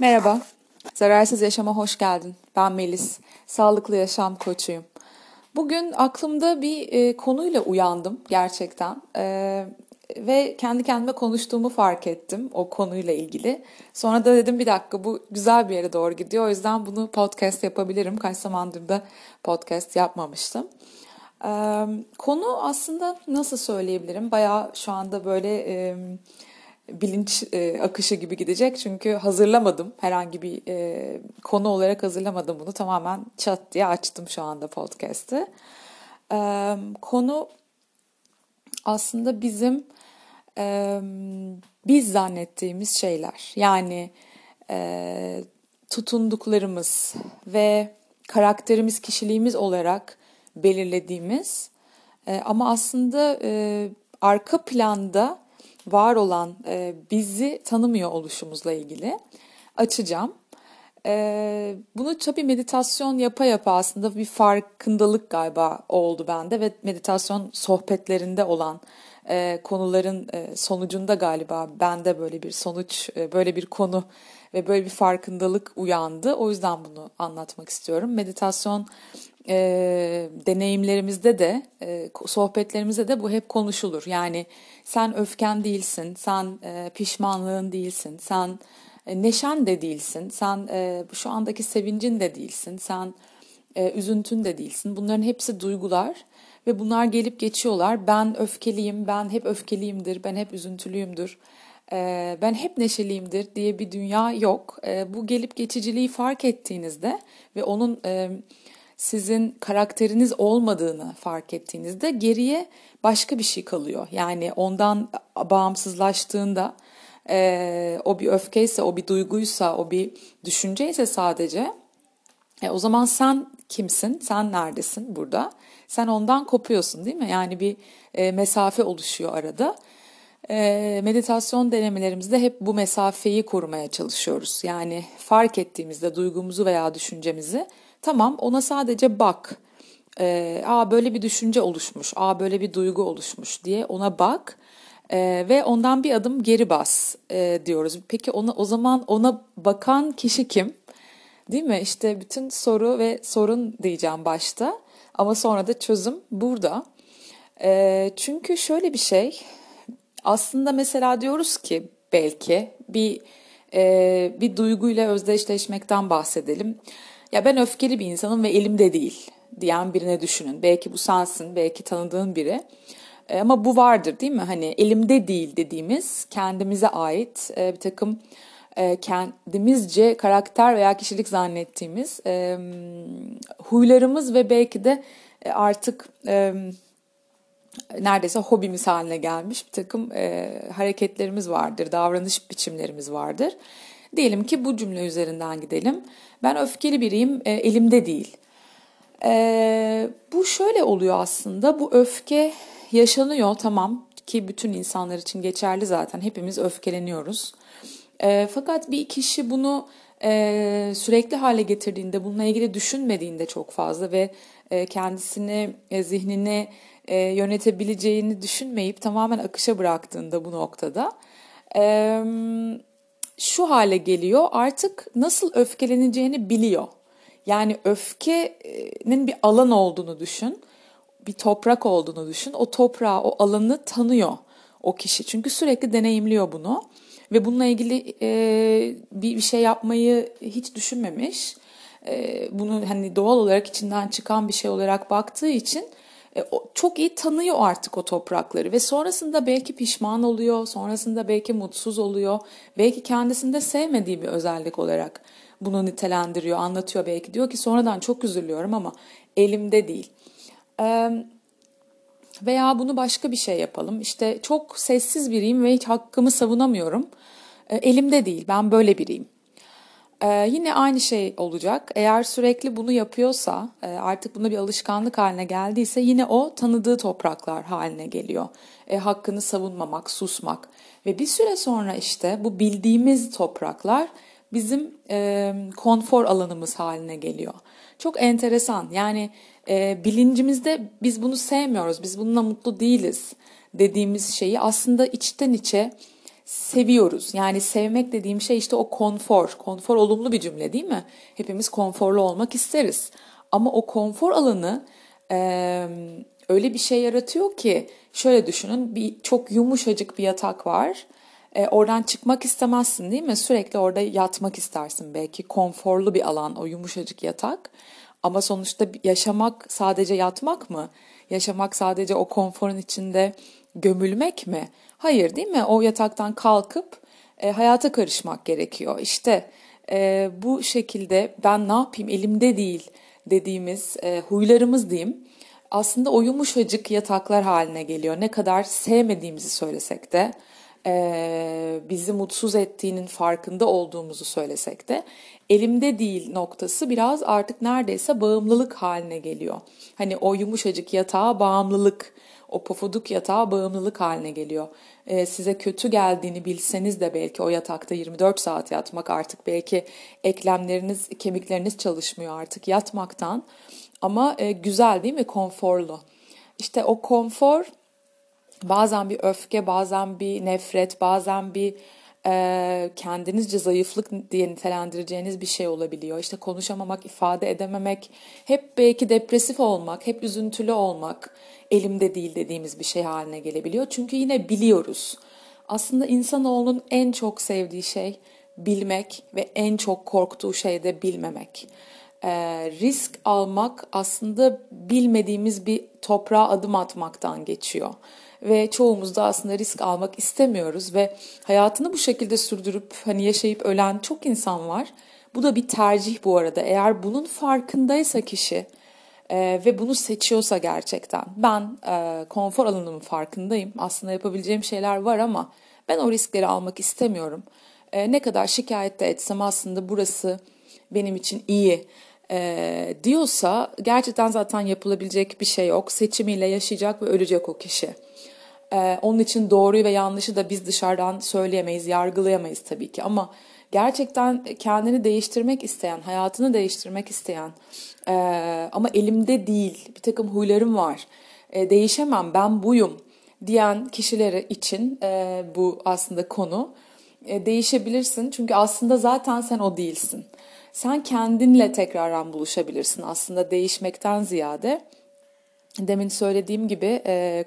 Merhaba, Zararsız Yaşama hoş geldin. Ben Melis, sağlıklı yaşam koçuyum. Bugün aklımda bir e, konuyla uyandım gerçekten e, ve kendi kendime konuştuğumu fark ettim o konuyla ilgili. Sonra da dedim bir dakika bu güzel bir yere doğru gidiyor o yüzden bunu podcast yapabilirim. Kaç zamandır da podcast yapmamıştım. E, konu aslında nasıl söyleyebilirim? Bayağı şu anda böyle... E, bilinç e, akışı gibi gidecek. Çünkü hazırlamadım. Herhangi bir e, konu olarak hazırlamadım bunu. Tamamen çat diye açtım şu anda podcast'ı. E, konu aslında bizim e, biz zannettiğimiz şeyler. Yani e, tutunduklarımız ve karakterimiz, kişiliğimiz olarak belirlediğimiz e, ama aslında e, arka planda var olan e, bizi tanımıyor oluşumuzla ilgili açacağım. E, bunu tabii meditasyon yapa yapa aslında bir farkındalık galiba oldu bende ve meditasyon sohbetlerinde olan e, konuların e, sonucunda galiba bende böyle bir sonuç, e, böyle bir konu ve böyle bir farkındalık uyandı. O yüzden bunu anlatmak istiyorum. Meditasyon e, deneyimlerimizde de, e, sohbetlerimizde de bu hep konuşulur. Yani sen öfken değilsin, sen e, pişmanlığın değilsin, sen e, neşen de değilsin, sen e, şu andaki sevincin de değilsin, sen e, üzüntün de değilsin. Bunların hepsi duygular ve bunlar gelip geçiyorlar. Ben öfkeliyim, ben hep öfkeliyimdir, ben hep üzüntülüyümdür, e, ben hep neşeliyimdir diye bir dünya yok. E, bu gelip geçiciliği fark ettiğinizde ve onun... E, sizin karakteriniz olmadığını fark ettiğinizde geriye başka bir şey kalıyor. Yani ondan bağımsızlaştığında e, o bir öfkeyse, o bir duyguysa, o bir düşünceyse sadece e, o zaman sen kimsin, sen neredesin burada? Sen ondan kopuyorsun değil mi? Yani bir e, mesafe oluşuyor arada. E, meditasyon denemelerimizde hep bu mesafeyi korumaya çalışıyoruz. Yani fark ettiğimizde duygumuzu veya düşüncemizi Tamam ona sadece bak. Ee, aa böyle bir düşünce oluşmuş, aa böyle bir duygu oluşmuş diye ona bak ee, ve ondan bir adım geri bas e, diyoruz. Peki ona o zaman ona bakan kişi kim? Değil mi? İşte bütün soru ve sorun diyeceğim başta ama sonra da çözüm burada. E, çünkü şöyle bir şey aslında mesela diyoruz ki belki bir e, bir duyguyla özdeşleşmekten bahsedelim. Ya ben öfkeli bir insanım ve elimde değil diyen birine düşünün. Belki bu sensin, belki tanıdığın biri. E, ama bu vardır değil mi? Hani elimde değil dediğimiz kendimize ait e, bir takım e, kendimizce karakter veya kişilik zannettiğimiz huylarımız ve belki de artık neredeyse hobimiz haline gelmiş bir takım hareketlerimiz vardır, davranış biçimlerimiz vardır. Diyelim ki bu cümle üzerinden gidelim. Ben öfkeli biriyim, e, elimde değil. E, bu şöyle oluyor aslında. Bu öfke yaşanıyor tamam ki bütün insanlar için geçerli zaten. Hepimiz öfkeleniyoruz. E, fakat bir kişi bunu e, sürekli hale getirdiğinde, bununla ilgili düşünmediğinde çok fazla ve e, kendisini, e, zihnini e, yönetebileceğini düşünmeyip tamamen akışa bıraktığında bu noktada... E, şu hale geliyor artık nasıl öfkeleneceğini biliyor. Yani öfkenin bir alan olduğunu düşün, bir toprak olduğunu düşün. O toprağı, o alanı tanıyor o kişi. Çünkü sürekli deneyimliyor bunu ve bununla ilgili e, bir, bir şey yapmayı hiç düşünmemiş. E, bunu hani doğal olarak içinden çıkan bir şey olarak baktığı için çok iyi tanıyor artık o toprakları ve sonrasında belki pişman oluyor, sonrasında belki mutsuz oluyor, belki kendisinde sevmediği bir özellik olarak bunu nitelendiriyor, anlatıyor belki. Diyor ki sonradan çok üzülüyorum ama elimde değil. veya bunu başka bir şey yapalım. İşte çok sessiz biriyim ve hiç hakkımı savunamıyorum. E, elimde değil, ben böyle biriyim. Ee, yine aynı şey olacak. Eğer sürekli bunu yapıyorsa, e, artık buna bir alışkanlık haline geldiyse yine o tanıdığı topraklar haline geliyor. E, hakkını savunmamak, susmak ve bir süre sonra işte bu bildiğimiz topraklar bizim e, konfor alanımız haline geliyor. Çok enteresan. Yani e, bilincimizde biz bunu sevmiyoruz, biz bununla mutlu değiliz dediğimiz şeyi aslında içten içe seviyoruz. Yani sevmek dediğim şey işte o konfor. Konfor olumlu bir cümle değil mi? Hepimiz konforlu olmak isteriz. Ama o konfor alanı e, öyle bir şey yaratıyor ki şöyle düşünün bir çok yumuşacık bir yatak var. E, oradan çıkmak istemezsin değil mi? Sürekli orada yatmak istersin belki. Konforlu bir alan o yumuşacık yatak. Ama sonuçta yaşamak sadece yatmak mı? Yaşamak sadece o konforun içinde gömülmek mi? Hayır değil mi? O yataktan kalkıp e, hayata karışmak gerekiyor. İşte e, bu şekilde ben ne yapayım elimde değil dediğimiz e, huylarımız diyeyim aslında o yumuşacık yataklar haline geliyor. Ne kadar sevmediğimizi söylesek de e, bizi mutsuz ettiğinin farkında olduğumuzu söylesek de elimde değil noktası biraz artık neredeyse bağımlılık haline geliyor. Hani o yumuşacık yatağa bağımlılık, o pofuduk yatağa bağımlılık haline geliyor. E, size kötü geldiğini bilseniz de belki o yatakta 24 saat yatmak artık belki eklemleriniz, kemikleriniz çalışmıyor artık yatmaktan. Ama e, güzel değil mi? Konforlu. İşte o konfor bazen bir öfke, bazen bir nefret, bazen bir e, kendinizce zayıflık diye nitelendireceğiniz bir şey olabiliyor. İşte konuşamamak, ifade edememek, hep belki depresif olmak, hep üzüntülü olmak elimde değil dediğimiz bir şey haline gelebiliyor. Çünkü yine biliyoruz. Aslında insanoğlunun en çok sevdiği şey bilmek ve en çok korktuğu şey de bilmemek. E, risk almak aslında bilmediğimiz bir toprağa adım atmaktan geçiyor ve çoğumuz da aslında risk almak istemiyoruz ve hayatını bu şekilde sürdürüp hani yaşayıp ölen çok insan var. Bu da bir tercih bu arada. Eğer bunun farkındaysa kişi e, ve bunu seçiyorsa gerçekten ben e, konfor alanımın farkındayım. Aslında yapabileceğim şeyler var ama ben o riskleri almak istemiyorum. E, ne kadar şikayet de etsem aslında burası benim için iyi e, diyorsa gerçekten zaten yapılabilecek bir şey yok. Seçimiyle yaşayacak ve ölecek o kişi. Ee, onun için doğruyu ve yanlışı da biz dışarıdan söyleyemeyiz, yargılayamayız tabii ki. Ama gerçekten kendini değiştirmek isteyen, hayatını değiştirmek isteyen e, ama elimde değil, bir takım huylarım var, e, değişemem, ben buyum diyen kişileri için e, bu aslında konu. E, değişebilirsin çünkü aslında zaten sen o değilsin. Sen kendinle tekrardan buluşabilirsin aslında değişmekten ziyade. Demin söylediğim gibi e,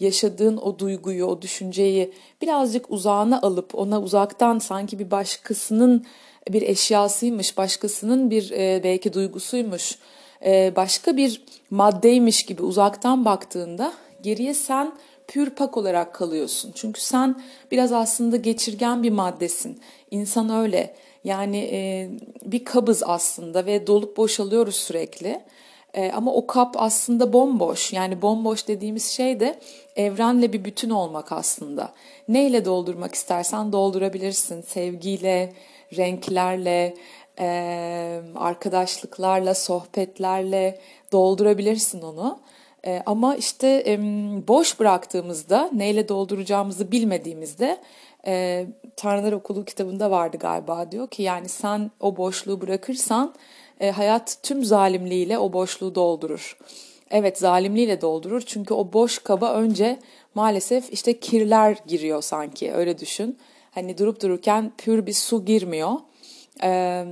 yaşadığın o duyguyu, o düşünceyi birazcık uzağına alıp ona uzaktan sanki bir başkasının bir eşyasıymış, başkasının bir e, belki duygusuymuş, e, başka bir maddeymiş gibi uzaktan baktığında geriye sen pür pak olarak kalıyorsun. Çünkü sen biraz aslında geçirgen bir maddesin. İnsan öyle. Yani e, bir kabız aslında ve dolup boşalıyoruz sürekli. E, ama o kap aslında bomboş. Yani bomboş dediğimiz şey de evrenle bir bütün olmak aslında. Neyle doldurmak istersen doldurabilirsin. Sevgiyle, renklerle, e, arkadaşlıklarla, sohbetlerle doldurabilirsin onu. E, ama işte e, boş bıraktığımızda, neyle dolduracağımızı bilmediğimizde e, Tanrılar Okulu kitabında vardı galiba diyor ki yani sen o boşluğu bırakırsan e, hayat tüm zalimliğiyle o boşluğu doldurur. Evet zalimliğiyle doldurur çünkü o boş kaba önce maalesef işte kirler giriyor sanki öyle düşün. Hani durup dururken pür bir su girmiyor. Ee,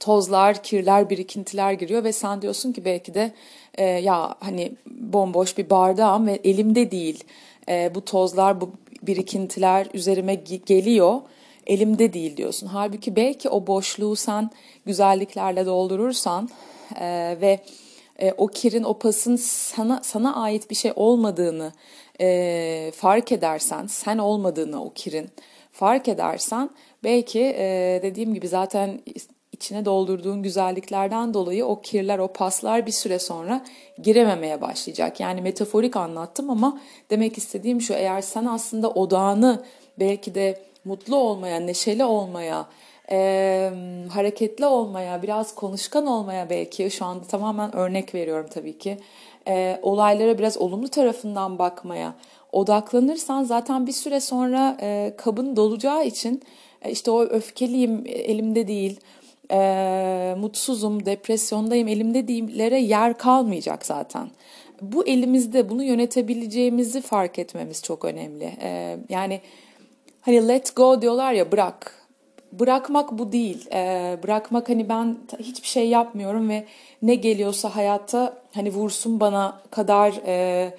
tozlar, kirler, birikintiler giriyor ve sen diyorsun ki belki de e, ya hani bomboş bir bardağım ve elimde değil. E, bu tozlar, bu birikintiler üzerime geliyor elimde değil diyorsun. Halbuki belki o boşluğu sen güzelliklerle doldurursan e, ve e, o kirin, o pasın sana, sana ait bir şey olmadığını e, fark edersen, sen olmadığını o kirin fark edersen belki e, dediğim gibi zaten içine doldurduğun güzelliklerden dolayı o kirler, o paslar bir süre sonra girememeye başlayacak. Yani metaforik anlattım ama demek istediğim şu eğer sen aslında odağını belki de mutlu olmaya, neşeli olmaya, e, hareketli olmaya, biraz konuşkan olmaya belki şu anda tamamen örnek veriyorum tabii ki. E, olaylara biraz olumlu tarafından bakmaya odaklanırsan zaten bir süre sonra e, kabın dolacağı için e, işte o öfkeliyim elimde değil, e, mutsuzum, depresyondayım elimde değillere yer kalmayacak zaten. Bu elimizde bunu yönetebileceğimizi fark etmemiz çok önemli. E, yani hani let go diyorlar ya bırak. Bırakmak bu değil. Ee, bırakmak hani ben hiçbir şey yapmıyorum ve ne geliyorsa hayatta hani vursun bana kadar e,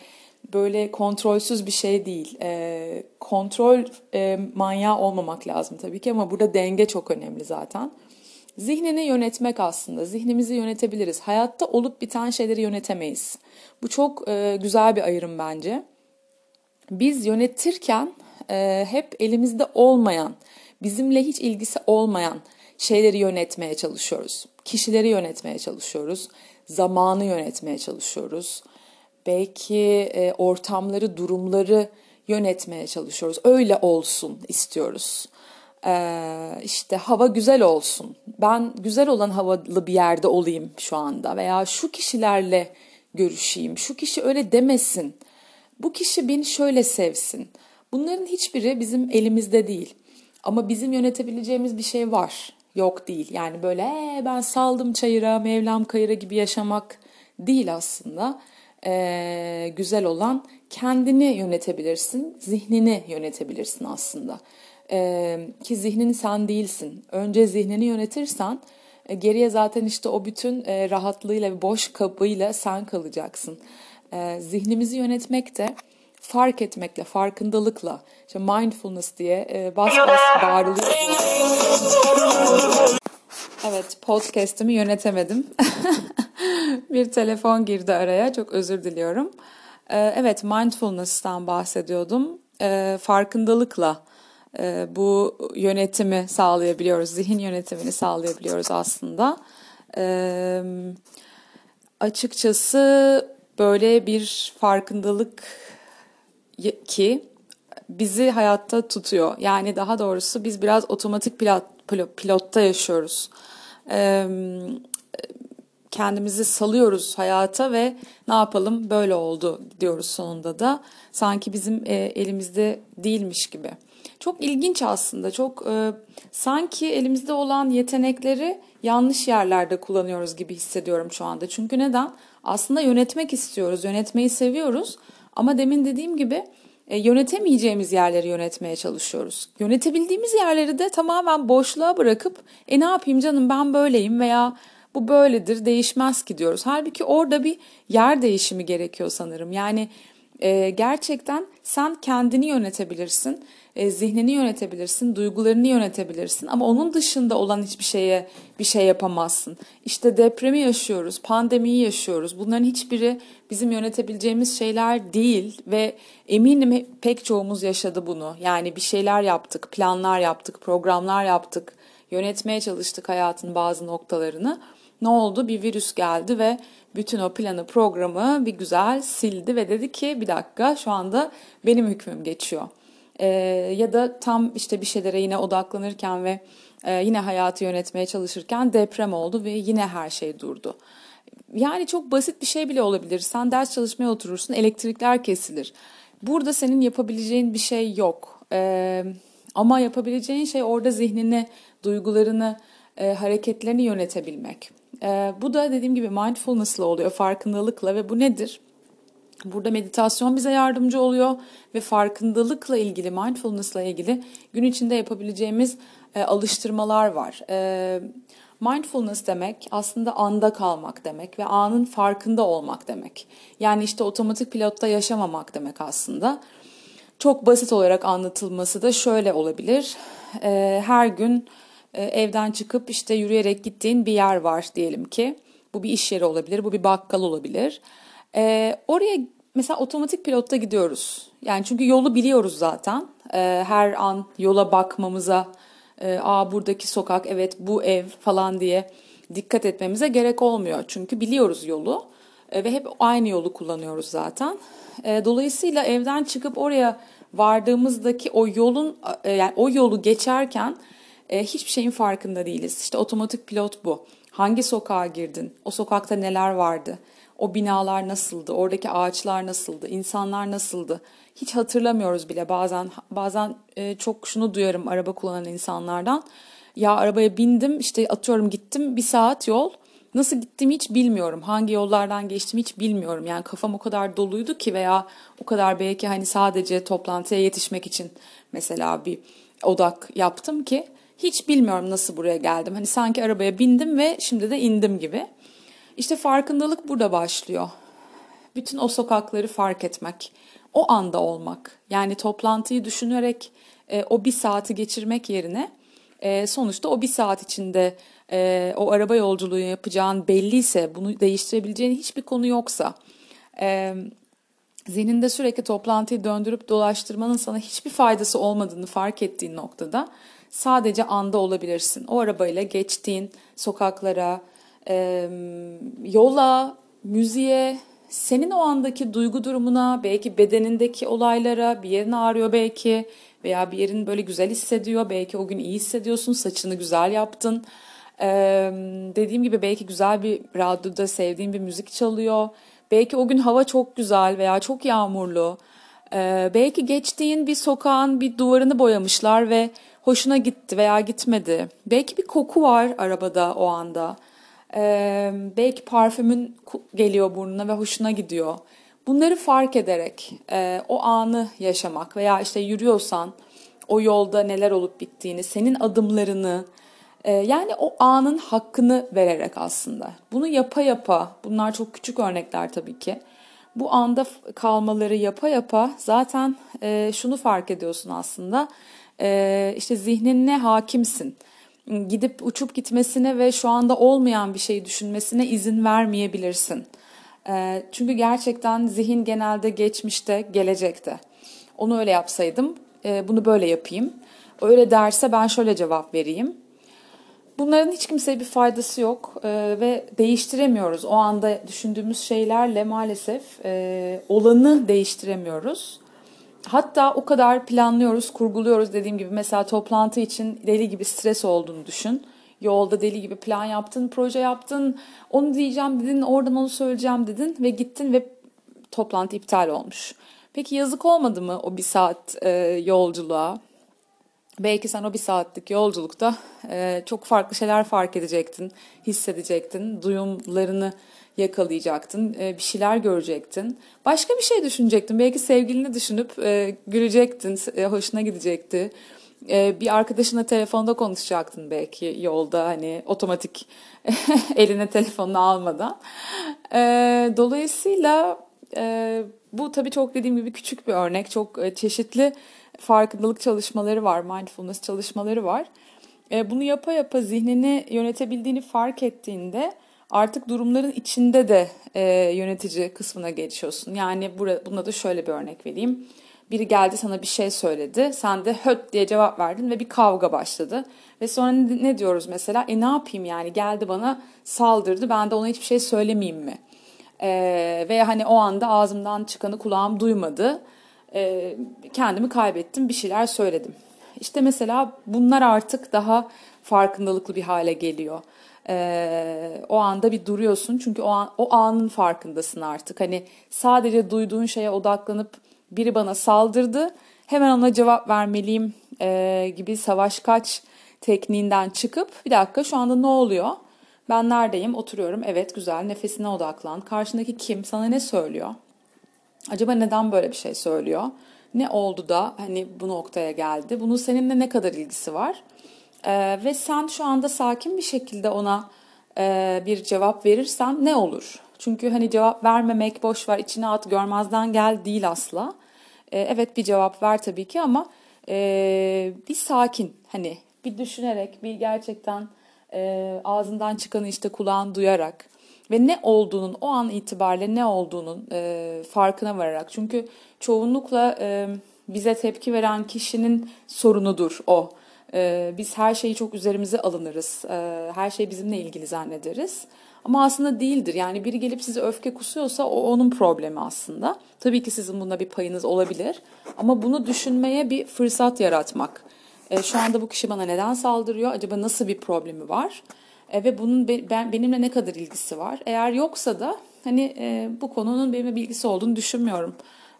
böyle kontrolsüz bir şey değil. E, kontrol e, manyağı olmamak lazım tabii ki ama burada denge çok önemli zaten. Zihnini yönetmek aslında. Zihnimizi yönetebiliriz. Hayatta olup biten şeyleri yönetemeyiz. Bu çok e, güzel bir ayrım bence. Biz yönetirken e, hep elimizde olmayan, bizimle hiç ilgisi olmayan şeyleri yönetmeye çalışıyoruz. Kişileri yönetmeye çalışıyoruz. Zamanı yönetmeye çalışıyoruz. Belki e, ortamları, durumları yönetmeye çalışıyoruz. Öyle olsun istiyoruz. Ee, işte hava güzel olsun. Ben güzel olan havalı bir yerde olayım şu anda veya şu kişilerle görüşeyim. Şu kişi öyle demesin. Bu kişi beni şöyle sevsin. Bunların hiçbiri bizim elimizde değil. Ama bizim yönetebileceğimiz bir şey var. Yok değil. Yani böyle ee, ben saldım çayıra, Mevlam kayıra gibi yaşamak değil aslında. Ee, güzel olan kendini yönetebilirsin, zihnini yönetebilirsin aslında. Ee, ki zihnin sen değilsin. Önce zihnini yönetirsen e, geriye zaten işte o bütün e, rahatlığıyla boş kabıyla sen kalacaksın. E, zihnimizi yönetmek de fark etmekle, farkındalıkla, işte mindfulness diye e, bas bas bağırılıyor. Evet, podcast'imi yönetemedim. bir telefon girdi araya, çok özür diliyorum. E, evet, mindfulness'tan bahsediyordum. E, farkındalıkla e, bu yönetimi sağlayabiliyoruz, zihin yönetimini sağlayabiliyoruz aslında. E, açıkçası böyle bir farkındalık ki bizi hayatta tutuyor. Yani daha doğrusu biz biraz otomatik pilot, pilotta yaşıyoruz. Ee, kendimizi salıyoruz hayata ve ne yapalım böyle oldu diyoruz sonunda da. Sanki bizim e, elimizde değilmiş gibi. Çok ilginç aslında. Çok e, sanki elimizde olan yetenekleri yanlış yerlerde kullanıyoruz gibi hissediyorum şu anda. Çünkü neden? Aslında yönetmek istiyoruz, yönetmeyi seviyoruz. Ama demin dediğim gibi e, yönetemeyeceğimiz yerleri yönetmeye çalışıyoruz. Yönetebildiğimiz yerleri de tamamen boşluğa bırakıp e ne yapayım canım ben böyleyim veya bu böyledir değişmez ki diyoruz. Halbuki orada bir yer değişimi gerekiyor sanırım. Yani e, gerçekten sen kendini yönetebilirsin e, zihnini yönetebilirsin, duygularını yönetebilirsin ama onun dışında olan hiçbir şeye bir şey yapamazsın. İşte depremi yaşıyoruz, pandemiyi yaşıyoruz. Bunların hiçbiri bizim yönetebileceğimiz şeyler değil ve eminim pek çoğumuz yaşadı bunu. Yani bir şeyler yaptık, planlar yaptık, programlar yaptık, yönetmeye çalıştık hayatın bazı noktalarını. Ne oldu? Bir virüs geldi ve bütün o planı, programı bir güzel sildi ve dedi ki bir dakika şu anda benim hükmüm geçiyor e, ya da tam işte bir şeylere yine odaklanırken ve e, yine hayatı yönetmeye çalışırken deprem oldu ve yine her şey durdu. Yani çok basit bir şey bile olabilir. Sen ders çalışmaya oturursun, elektrikler kesilir. Burada senin yapabileceğin bir şey yok. E, ama yapabileceğin şey orada zihnini, duygularını, e, hareketlerini yönetebilmek. E, bu da dediğim gibi mindfulness'la oluyor, farkındalıkla ve bu nedir? Burada meditasyon bize yardımcı oluyor ve farkındalıkla ilgili, mindfulness'la ilgili gün içinde yapabileceğimiz e, alıştırmalar var. E, mindfulness demek aslında anda kalmak demek ve anın farkında olmak demek. Yani işte otomatik pilotta yaşamamak demek aslında. Çok basit olarak anlatılması da şöyle olabilir. E, her gün evden çıkıp işte yürüyerek gittiğin bir yer var diyelim ki. Bu bir iş yeri olabilir, bu bir bakkal olabilir. Ee, oraya mesela otomatik pilotta gidiyoruz. Yani çünkü yolu biliyoruz zaten. Ee, her an yola bakmamıza, e, aa buradaki sokak, evet bu ev falan diye dikkat etmemize gerek olmuyor. Çünkü biliyoruz yolu e, ve hep aynı yolu kullanıyoruz zaten. E, dolayısıyla evden çıkıp oraya vardığımızdaki o yolun, e, yani o yolu geçerken e, hiçbir şeyin farkında değiliz. İşte otomatik pilot bu. Hangi sokağa girdin? O sokakta neler vardı? O binalar nasıldı? Oradaki ağaçlar nasıldı? İnsanlar nasıldı? Hiç hatırlamıyoruz bile bazen. Bazen e, çok şunu duyarım araba kullanan insanlardan. Ya arabaya bindim işte atıyorum gittim bir saat yol. Nasıl gittiğimi hiç bilmiyorum. Hangi yollardan geçtiğimi hiç bilmiyorum. Yani kafam o kadar doluydu ki veya o kadar belki hani sadece toplantıya yetişmek için mesela bir odak yaptım ki hiç bilmiyorum nasıl buraya geldim. Hani sanki arabaya bindim ve şimdi de indim gibi. İşte farkındalık burada başlıyor. Bütün o sokakları fark etmek, o anda olmak. Yani toplantıyı düşünerek e, o bir saati geçirmek yerine e, sonuçta o bir saat içinde e, o araba yolculuğu yapacağın belliyse, bunu değiştirebileceğin hiçbir konu yoksa, e, zihninde sürekli toplantıyı döndürüp dolaştırmanın sana hiçbir faydası olmadığını fark ettiğin noktada sadece anda olabilirsin. O arabayla geçtiğin sokaklara, e, yola, müziğe, senin o andaki duygu durumuna, belki bedenindeki olaylara, bir yerin ağrıyor belki veya bir yerin böyle güzel hissediyor. Belki o gün iyi hissediyorsun, saçını güzel yaptın. Ee, dediğim gibi belki güzel bir radyoda sevdiğin bir müzik çalıyor. Belki o gün hava çok güzel veya çok yağmurlu. Ee, belki geçtiğin bir sokağın bir duvarını boyamışlar ve hoşuna gitti veya gitmedi. Belki bir koku var arabada o anda. Ee, belki parfümün geliyor burnuna ve hoşuna gidiyor. Bunları fark ederek e, o anı yaşamak veya işte yürüyorsan o yolda neler olup bittiğini, senin adımlarını e, yani o anın hakkını vererek aslında. Bunu yapa yapa, bunlar çok küçük örnekler tabii ki. Bu anda kalmaları yapa yapa zaten e, şunu fark ediyorsun aslında. E, işte zihnine hakimsin gidip uçup gitmesine ve şu anda olmayan bir şeyi düşünmesine izin vermeyebilirsin. Ee, çünkü gerçekten zihin genelde geçmişte, gelecekte. Onu öyle yapsaydım, e, bunu böyle yapayım. Öyle derse ben şöyle cevap vereyim. Bunların hiç kimseye bir faydası yok ee, ve değiştiremiyoruz. O anda düşündüğümüz şeylerle maalesef e, olanı değiştiremiyoruz. Hatta o kadar planlıyoruz, kurguluyoruz dediğim gibi. Mesela toplantı için deli gibi stres olduğunu düşün. Yolda deli gibi plan yaptın, proje yaptın, onu diyeceğim dedin, oradan onu söyleyeceğim dedin ve gittin ve toplantı iptal olmuş. Peki yazık olmadı mı o bir saat e, yolculuğa? Belki sen o bir saatlik yolculukta e, çok farklı şeyler fark edecektin, hissedecektin, duyumlarını yakalayacaktın, e, bir şeyler görecektin. Başka bir şey düşünecektin. Belki sevgilini düşünüp e, gülecektin, e, hoşuna gidecekti. Bir arkadaşına telefonda konuşacaktın belki yolda hani otomatik eline telefonunu almadan. Dolayısıyla bu tabii çok dediğim gibi küçük bir örnek. Çok çeşitli farkındalık çalışmaları var, mindfulness çalışmaları var. Bunu yapa yapa zihnini yönetebildiğini fark ettiğinde artık durumların içinde de e, yönetici kısmına geçiyorsun. Yani burada, buna da şöyle bir örnek vereyim. Biri geldi sana bir şey söyledi. Sen de höt diye cevap verdin ve bir kavga başladı. Ve sonra ne diyoruz mesela? E ne yapayım yani geldi bana saldırdı ben de ona hiçbir şey söylemeyeyim mi? E, veya hani o anda ağzımdan çıkanı kulağım duymadı. E, kendimi kaybettim bir şeyler söyledim. İşte mesela bunlar artık daha farkındalıklı bir hale geliyor e, o anda bir duruyorsun çünkü o an o anın farkındasın artık. Hani sadece duyduğun şeye odaklanıp biri bana saldırdı hemen ona cevap vermeliyim e, gibi savaş kaç tekniğinden çıkıp bir dakika şu anda ne oluyor? Ben neredeyim? Oturuyorum. Evet güzel. Nefesine odaklan. Karşındaki kim? Sana ne söylüyor? Acaba neden böyle bir şey söylüyor? Ne oldu da hani bu noktaya geldi? Bunun seninle ne kadar ilgisi var? Ee, ve sen şu anda sakin bir şekilde ona e, bir cevap verirsen ne olur? Çünkü hani cevap vermemek, boş ver içine at, görmezden gel değil asla. E, evet bir cevap ver tabii ki ama e, bir sakin hani bir düşünerek, bir gerçekten e, ağzından çıkanı işte kulağın duyarak ve ne olduğunun o an itibariyle ne olduğunun e, farkına vararak. Çünkü çoğunlukla e, bize tepki veren kişinin sorunudur o. Ee, biz her şeyi çok üzerimize alınırız. Ee, her şey bizimle ilgili zannederiz. Ama aslında değildir. Yani biri gelip size öfke kusuyorsa o onun problemi aslında. Tabii ki sizin bunda bir payınız olabilir. Ama bunu düşünmeye bir fırsat yaratmak. Ee, şu anda bu kişi bana neden saldırıyor? Acaba nasıl bir problemi var? ve bunun ben, benimle ne kadar ilgisi var? Eğer yoksa da hani e, bu konunun benimle bilgisi olduğunu düşünmüyorum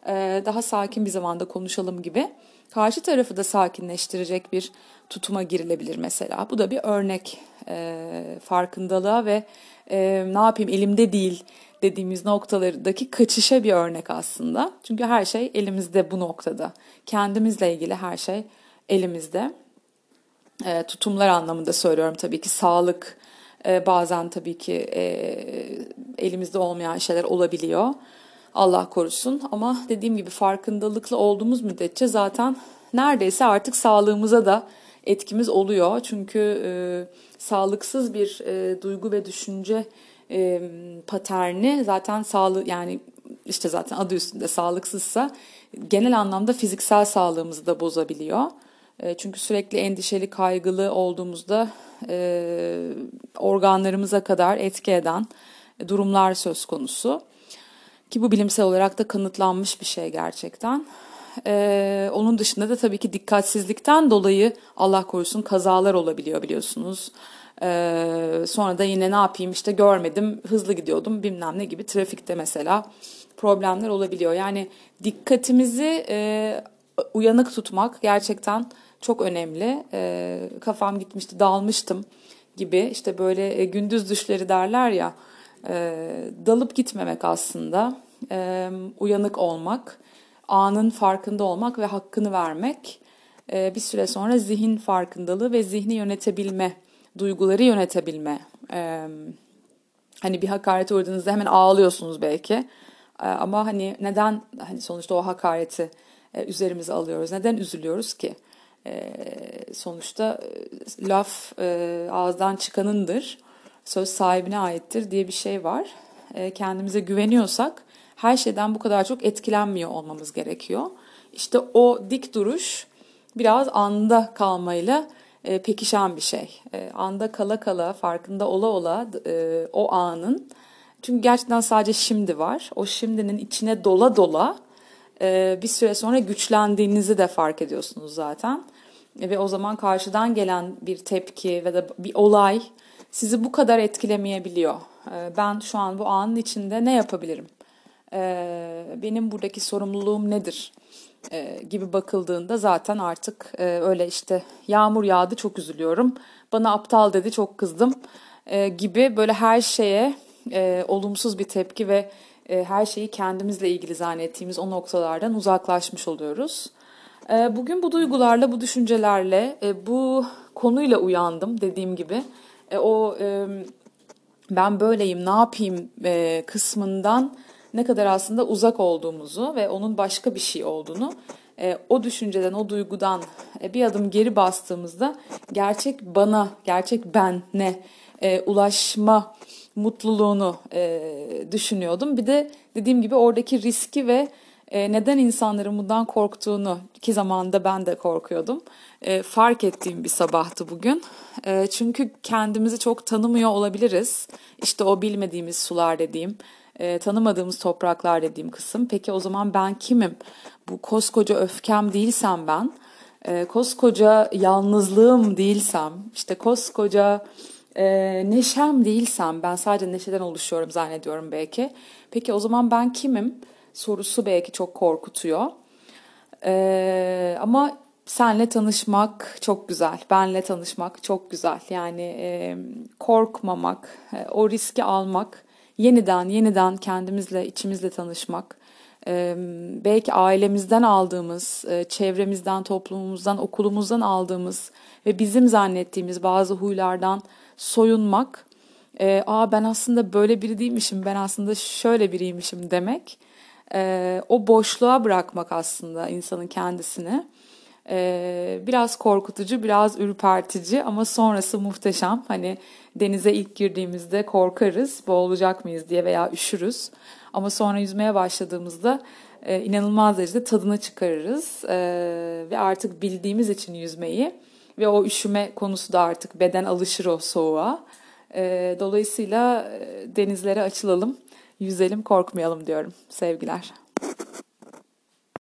e, daha sakin bir zamanda konuşalım gibi. Karşı tarafı da sakinleştirecek bir tutuma girilebilir mesela. Bu da bir örnek e, farkındalığa ve e, ne yapayım elimde değil dediğimiz noktalardaki kaçışa bir örnek aslında. Çünkü her şey elimizde bu noktada. Kendimizle ilgili her şey elimizde. E, tutumlar anlamında söylüyorum tabii ki sağlık e, bazen tabii ki e, elimizde olmayan şeyler olabiliyor. Allah korusun ama dediğim gibi farkındalıklı olduğumuz müddetçe zaten neredeyse artık sağlığımıza da etkimiz oluyor. Çünkü e, sağlıksız bir e, duygu ve düşünce e, paterni zaten sağlık yani işte zaten adı üstünde sağlıksızsa genel anlamda fiziksel sağlığımızı da bozabiliyor. E, çünkü sürekli endişeli, kaygılı olduğumuzda e, organlarımıza kadar etki eden durumlar söz konusu. Ki bu bilimsel olarak da kanıtlanmış bir şey gerçekten. Ee, onun dışında da tabii ki dikkatsizlikten dolayı Allah korusun kazalar olabiliyor biliyorsunuz. Ee, sonra da yine ne yapayım işte görmedim hızlı gidiyordum bilmem ne gibi trafikte mesela problemler olabiliyor. Yani dikkatimizi e, uyanık tutmak gerçekten çok önemli. E, kafam gitmişti dalmıştım gibi işte böyle e, gündüz düşleri derler ya e, dalıp gitmemek aslında e, uyanık olmak anın farkında olmak ve hakkını vermek e, bir süre sonra zihin farkındalığı ve zihni yönetebilme duyguları yönetebilme e, hani bir hakarete uğradığınızda hemen ağlıyorsunuz belki. E, ama hani neden hani sonuçta o hakareti üzerimize alıyoruz? Neden üzülüyoruz ki? Sonuçta laf ağızdan çıkanındır söz sahibine aittir diye bir şey var. Kendimize güveniyorsak her şeyden bu kadar çok etkilenmiyor olmamız gerekiyor. İşte o dik duruş biraz anda kalmayla e, pekişen bir şey. E, anda kala kala, farkında ola ola e, o anın. Çünkü gerçekten sadece şimdi var. O şimdinin içine dola dola e, bir süre sonra güçlendiğinizi de fark ediyorsunuz zaten. E, ve o zaman karşıdan gelen bir tepki ve da bir olay sizi bu kadar etkilemeyebiliyor. E, ben şu an bu anın içinde ne yapabilirim? E, benim buradaki sorumluluğum nedir e, gibi bakıldığında zaten artık e, öyle işte yağmur yağdı çok üzülüyorum, bana aptal dedi çok kızdım e, gibi böyle her şeye e, olumsuz bir tepki ve e, her şeyi kendimizle ilgili zannettiğimiz o noktalardan uzaklaşmış oluyoruz. E, bugün bu duygularla, bu düşüncelerle, e, bu konuyla uyandım dediğim gibi. E, o e, ben böyleyim, ne yapayım e, kısmından ne kadar aslında uzak olduğumuzu ve onun başka bir şey olduğunu e, o düşünceden, o duygudan e, bir adım geri bastığımızda gerçek bana, gerçek ben ne e, ulaşma mutluluğunu düşünüyordum. Bir de dediğim gibi oradaki riski ve neden insanların bundan korktuğunu ki zamanında ben de korkuyordum. Fark ettiğim bir sabahtı bugün. Çünkü kendimizi çok tanımıyor olabiliriz. İşte o bilmediğimiz sular dediğim e, tanımadığımız topraklar dediğim kısım. Peki o zaman ben kimim? Bu koskoca öfkem değilsem ben, e, koskoca yalnızlığım değilsem, işte koskoca e, neşem değilsem, ben sadece neşeden oluşuyorum zannediyorum belki. Peki o zaman ben kimim? Sorusu belki çok korkutuyor. E, ama senle tanışmak çok güzel, benle tanışmak çok güzel. Yani e, korkmamak, e, o riski almak yeniden yeniden kendimizle içimizle tanışmak belki ailemizden aldığımız, çevremizden, toplumumuzdan, okulumuzdan aldığımız ve bizim zannettiğimiz bazı huylardan soyunmak, aa ben aslında böyle biri değilmişim, ben aslında şöyle biriymişim demek, o boşluğa bırakmak aslında insanın kendisini. Biraz korkutucu, biraz ürpertici ama sonrası muhteşem. Hani denize ilk girdiğimizde korkarız boğulacak mıyız diye veya üşürüz. Ama sonra yüzmeye başladığımızda e, inanılmaz derecede tadını çıkarırız e, ve artık bildiğimiz için yüzmeyi ve o üşüme konusu da artık beden alışır o soğuğa. E, dolayısıyla denizlere açılalım, yüzelim, korkmayalım diyorum. Sevgiler.